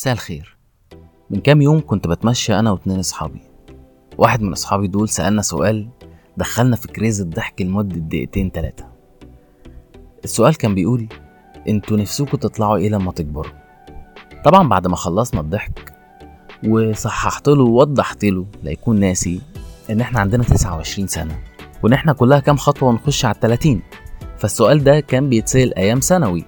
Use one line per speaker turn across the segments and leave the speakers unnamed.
مساء الخير. من كام يوم كنت بتمشى أنا واتنين أصحابي. واحد من أصحابي دول سألنا سؤال دخلنا في كريز الضحك لمدة دقيقتين تلاتة. السؤال كان بيقول أنتوا نفسكوا تطلعوا إيه لما تكبروا؟ طبعا بعد ما خلصنا الضحك وصححت له ووضحت له ليكون ناسي إن إحنا عندنا 29 سنة وإن إحنا كلها كام خطوة ونخش على التلاتين. فالسؤال ده كان بيتسأل أيام ثانوي.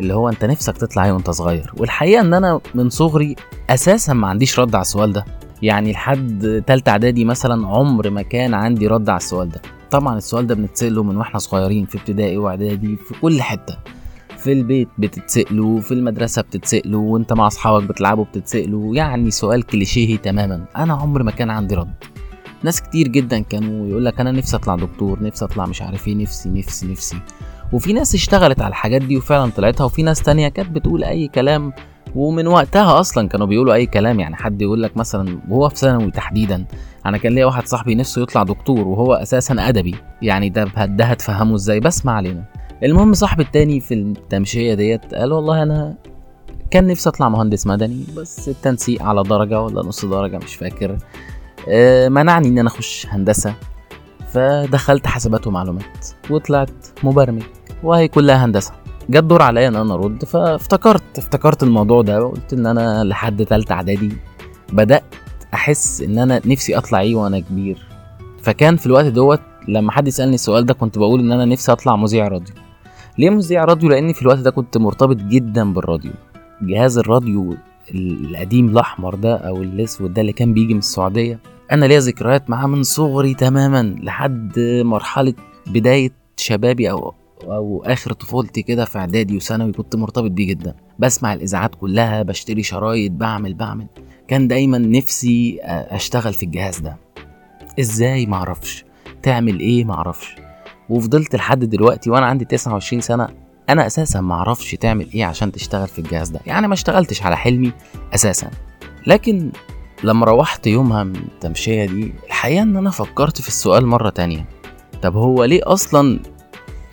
اللي هو انت نفسك تطلع إيه وانت صغير. والحقيقة ان أنا من صغري أساسا ما عنديش رد على السؤال ده. يعني لحد تالتة اعدادي مثلا عمر ما كان عندي رد على السؤال ده. طبعا السؤال ده بنتسأله من وإحنا صغيرين في ابتدائي واعدادي في كل حتة. في البيت بتتسأله في المدرسة بتتسأله وانت مع اصحابك بتلعبوا بتتسأله. يعني سؤال كليشيهي تماما. أنا عمر ما كان عندي رد. ناس كتير جدا كانوا يقول لك أنا نفسي أطلع دكتور نفسي أطلع مش عارف إيه نفسي نفسي نفسي. وفي ناس اشتغلت على الحاجات دي وفعلا طلعتها وفي ناس تانية كانت بتقول أي كلام ومن وقتها أصلا كانوا بيقولوا أي كلام. يعني حد يقول لك مثلا وهو في ثانوي تحديدا أنا كان ليا واحد صاحبي نفسه يطلع دكتور وهو أساسا أدبي. يعني ده ده هتفهمه إزاي؟ بس ما علينا. المهم صاحبي التاني في التمشية ديت قال والله أنا كان نفسي أطلع مهندس مدني بس التنسيق على درجة ولا نص درجة مش فاكر. آه، منعني إن أنا أخش هندسة فدخلت حسابات ومعلومات وطلعت مبرمج. وهي كلها هندسة. جت دور عليا إن أنا أرد فافتكرت افتكرت الموضوع ده وقلت إن أنا لحد تالتة إعدادي بدأت أحس إن أنا نفسي أطلع إيه وأنا كبير. فكان في الوقت دوت لما حد يسألني السؤال ده كنت بقول إن أنا نفسي أطلع مذيع راديو. ليه مذيع راديو؟ لأني في الوقت ده كنت مرتبط جدا بالراديو. جهاز الراديو القديم الأحمر ده أو الأسود ده اللي كان بيجي من السعودية أنا ليا ذكريات معاه من صغري تماما لحد مرحلة بداية شبابي أو أو آخر طفولتي كده في إعدادي وثانوي كنت مرتبط بيه جدا. بسمع الإذاعات كلها بشتري شرايط بعمل بعمل. كان دايما نفسي أشتغل في الجهاز ده. إزاي؟ معرفش تعمل إيه؟ معرفش وفضلت لحد دلوقتي وأنا عندي 29 سنة أنا أساسا معرفش تعمل إيه عشان تشتغل في الجهاز ده. يعني ما اشتغلتش على حلمي أساسا. لكن لما روحت يومها من التمشية دي الحقيقة إن أنا فكرت في السؤال مرة تانية. طب هو ليه أصلا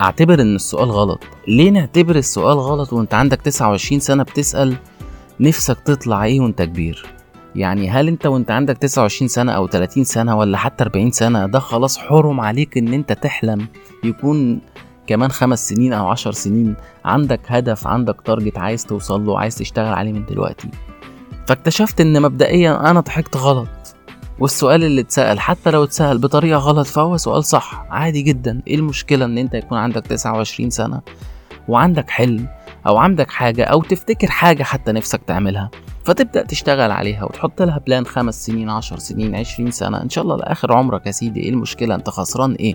اعتبر إن السؤال غلط. ليه نعتبر السؤال غلط وأنت عندك 29 سنة بتسأل نفسك تطلع إيه وأنت كبير؟ يعني هل أنت وأنت عندك 29 سنة أو 30 سنة ولا حتى 40 سنة ده خلاص حرم عليك إن أنت تحلم يكون كمان خمس سنين أو عشر سنين عندك هدف عندك target عايز توصل له عايز تشتغل عليه من دلوقتي. فاكتشفت إن مبدئيا أنا ضحكت غلط. والسؤال اللي اتسأل حتى لو اتسأل بطريقة غلط فهو سؤال صح. عادي جدا. إيه المشكلة إن أنت يكون عندك 29 سنة وعندك حلم أو عندك حاجة أو تفتكر حاجة حتى نفسك تعملها فتبدأ تشتغل عليها وتحط لها plan خمس سنين عشر سنين عشرين سنة. إن شاء الله لآخر عمرك يا سيدي إيه المشكلة؟ أنت خسران إيه؟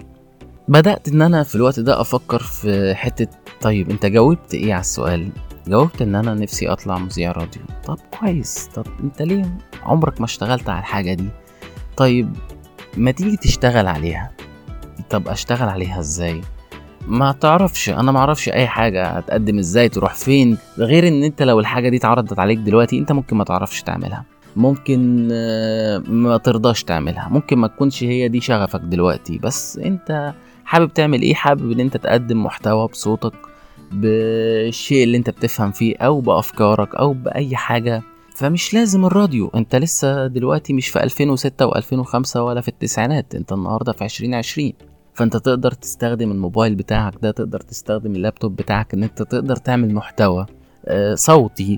بدأت إن أنا في الوقت ده أفكر في حتة طيب أنت جاوبت إيه على السؤال؟ جاوبت إن أنا نفسي أطلع مذيع راديو طب كويس. طب أنت ليه عمرك ما اشتغلت على الحاجة دي؟ طيب ما تيجي تشتغل عليها؟ طب أشتغل عليها إزاي؟ ما تعرفش أنا ما أعرفش أي حاجة هتقدم إزاي تروح فين؟ غير إن أنت لو الحاجة دي اتعرضت عليك دلوقتي أنت ممكن ما تعرفش تعملها. ممكن آه، ما ترضاش تعملها. ممكن ما تكونش هي دي شغفك دلوقتي بس أنت حابب تعمل إيه؟ حابب إن أنت تقدم محتوى بصوتك بالشيء اللي أنت بتفهم فيه أو بأفكارك أو بأي حاجة فمش لازم الراديو. انت لسه دلوقتي مش في 2006 و2005 ولا في التسعينات. انت النهارده في 2020 فانت تقدر تستخدم الموبايل بتاعك ده تقدر تستخدم اللابتوب بتاعك ان انت تقدر تعمل محتوى آه، صوتي.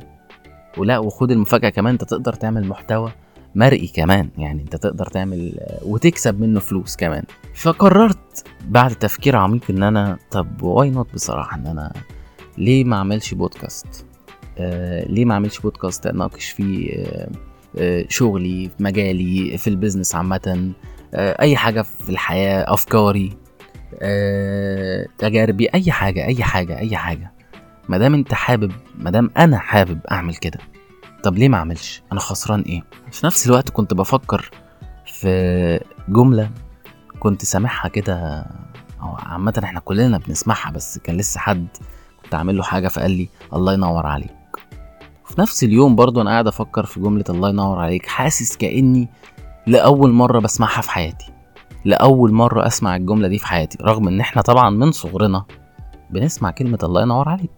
ولا وخد المفاجأة كمان انت تقدر تعمل محتوى مرئي كمان. يعني انت تقدر تعمل آه، وتكسب منه فلوس كمان. فقررت بعد تفكير عميق ان أنا طب why not بصراحة ان أنا ليه ما اعملش بودكاست ليه ما اعملش بودكاست؟ اناقش فيه آه آه شغلي في مجالي في ال business عامة آه أي حاجة في الحياة أفكاري آه تجاربي أي حاجة أي حاجة أي حاجة. مادام أنت حابب مادام أنا حابب أعمل كده طب ليه ما أعملش؟ أنا خسران إيه؟ في نفس الوقت كنت بفكر في جملة كنت سامعها كده أو عامة إحنا كلنا بنسمعها بس كان لسه حد كنت عامل له حاجة فقال لي الله ينور عليك. في نفس اليوم برضو أنا قاعد أفكر في جملة الله ينور عليك. حاسس كأني لأول مرة بسمعها في حياتي. لأول مرة أسمع الجملة دي في حياتي رغم إن إحنا طبعا من صغرنا بنسمع كلمة الله ينور عليك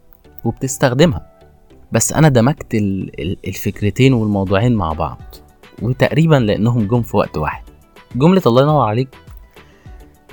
وبتستخدمها. بس أنا دمجت الفكرتين والموضوعين مع بعض وتقريبا لأنهم جم في وقت واحد. جملة الله ينور عليك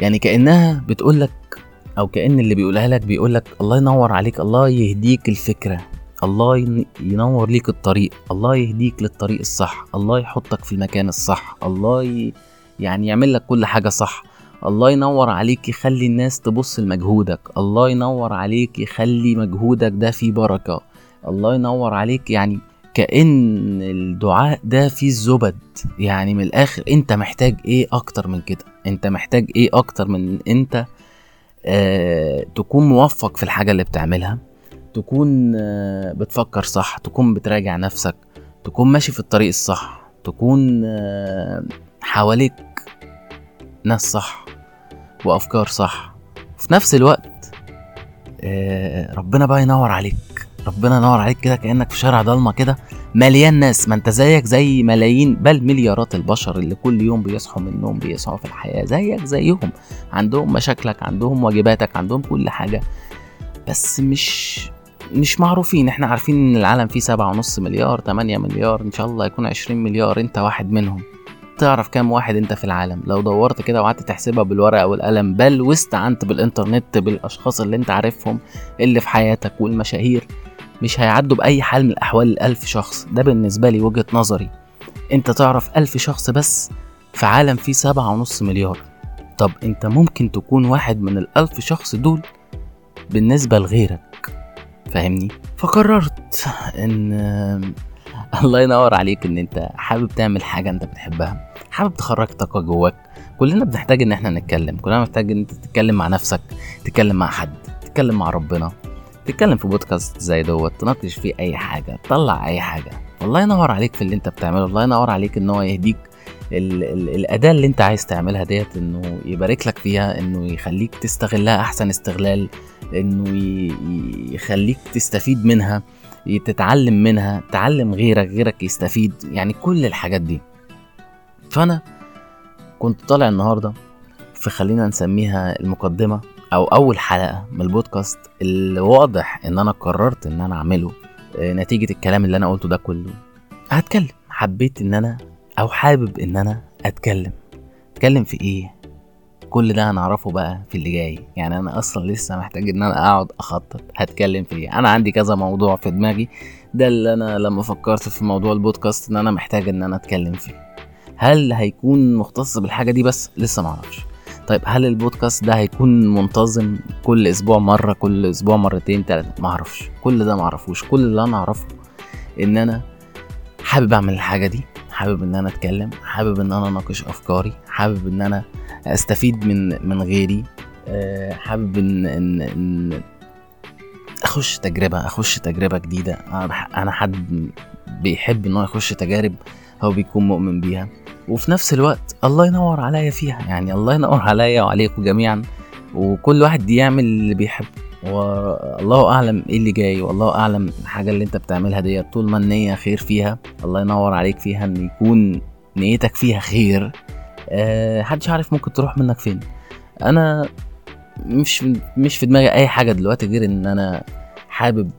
يعني كأنها بتقول لك أو كأن اللي بيقولها لك بيقول لك الله ينور عليك الله يهديك الفكرة. الله ينور ليك الطريق الله يهديك للطريق الصح الله يحطك في المكان الصح الله ي... يعني يعمل لك كل حاجة صح الله ينور عليك يخلي الناس تبص لمجهودك الله ينور عليك يخلي مجهودك ده فيه بركة الله ينور عليك يعني كأن الدعاء ده فيه الزبد يعني من الآخر أنت محتاج إيه أكتر من كده؟ أنت محتاج إيه أكتر من أنت آه تكون موفق في الحاجة اللي بتعملها؟ تكون آه بتفكر صح تكون بتراجع نفسك تكون ماشي في الطريق الصح تكون آه حواليك ناس صح وأفكار صح. وفي نفس الوقت آه ربنا بقى ينور عليك ربنا ينور عليك كده كأنك في شارع ضلمة كده مليان ناس. ما أنت زيك زي ملايين بل مليارات البشر اللي كل يوم بيصحوا من النوم بيسعوا في الحياة. زيك زيهم عندهم مشاكلك عندهم واجباتك عندهم كل حاجة. بس مش مش معروفين. إحنا عارفين إن العالم فيه سبعة ونص مليار تمانية مليار إن شاء الله يكون عشرين مليار. أنت واحد منهم. تعرف كام واحد أنت في العالم؟ لو دورت كده وقعدت تحسبها بالورقة والقلم بل واستعنت بالإنترنت بالأشخاص اللي أنت عارفهم اللي في حياتك والمشاهير مش هيعدوا بأي حال من الأحوال الألف شخص. ده بالنسبة لي وجهة نظري. أنت تعرف ألف شخص بس في عالم فيه سبعة ونص مليار. طب أنت ممكن تكون واحد من الألف شخص دول بالنسبة لغيرك. فاهمني؟ فقررت إن الله ينور عليك إن أنت حابب تعمل حاجة أنت بتحبها حابب تخرج طاقة جواك. كلنا بنحتاج إن إحنا نتكلم كلنا محتاج إن أنت تتكلم مع نفسك تتكلم مع حد تتكلم مع ربنا تتكلم في بودكاست زي دوت تناقش فيه أي حاجة تطلع أي حاجة. الله ينور عليك في اللي أنت بتعمله الله ينور عليك إن هو يهديك ال ال الأداة اللي أنت عايز تعملها ديت إنه يبارك لك فيها إنه يخليك تستغلها أحسن استغلال إنه يخليك تستفيد منها تتعلم منها تعلم غيرك غيرك يستفيد يعني كل الحاجات دي. فأنا كنت طالع النهارده في خلينا نسميها المقدمة أو أول حلقة من البودكاست اللي واضح إن أنا قررت إن أنا أعمله نتيجة الكلام اللي أنا قلته ده كله. هتكلم حبيت إن أنا أو حابب إن أنا أتكلم. أتكلم في إيه؟ كل ده هنعرفه بقى في اللي جاي. يعني أنا أصلا لسه محتاج إن أنا أقعد أخطط. هتكلم في إيه؟ أنا عندي كذا موضوع في دماغي. ده اللي أنا لما فكرت في موضوع البودكاست إن أنا محتاج إن أنا أتكلم فيه. هل هيكون مختص بالحاجة دي بس؟ لسه معرفش طيب هل البودكاست ده هيكون منتظم كل أسبوع مرة كل أسبوع مرتين تلاتة؟ معرفش كل ده معرفوش كل اللي أنا أعرفه إن أنا حابب أعمل الحاجة دي. حابب إن أنا أتكلم حابب إن أنا أناقش أفكاري حابب إن أنا أستفيد من من غيري حابب إن إن, إن أخش تجربة أخش تجربة جديدة. أنا حد بيحب إن هو يخش تجارب هو بيكون مؤمن بيها. وفي نفس الوقت الله ينور عليا فيها. يعني الله ينور عليا وعليكم جميعا. وكل واحد يعمل اللي بيحبه. والله أعلم إيه اللي جاي والله أعلم الحاجة اللي أنت بتعملها ديت. طول ما النيه خير فيها الله ينور عليك فيها إن يكون نيتك فيها خير. أه محدش عارف ممكن تروح منك فين. أنا مش مش في دماغي أي حاجة دلوقتي غير إن أنا حابب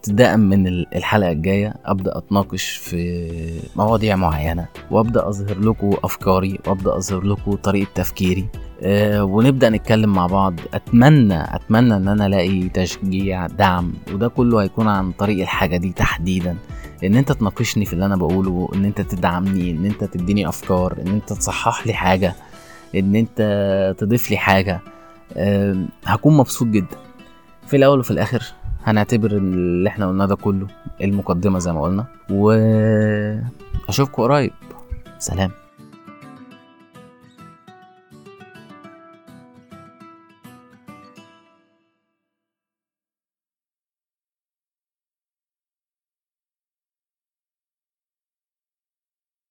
ابتداء من الحلقة الجاية أبدأ أتناقش في مواضيع معينة وأبدأ أظهر لكم أفكاري وأبدأ أظهر لكم طريقة تفكيري. أه ونبدأ نتكلم مع بعض. أتمنى أتمنى إن أنا ألاقي تشجيع دعم وده كله هيكون عن طريق الحاجة دي تحديدا. إن أنت تناقشني في اللي أنا بقوله إن أنت تدعمني إن أنت تديني أفكار إن أنت تصحح لي حاجة إن أنت تضيف لي حاجة. أه هكون مبسوط جدا. في الأول وفي الآخر هنعتبر اللي إحنا قلناه ده كله المقدمة زي ما قلنا وأشوفكم قريب. سلام.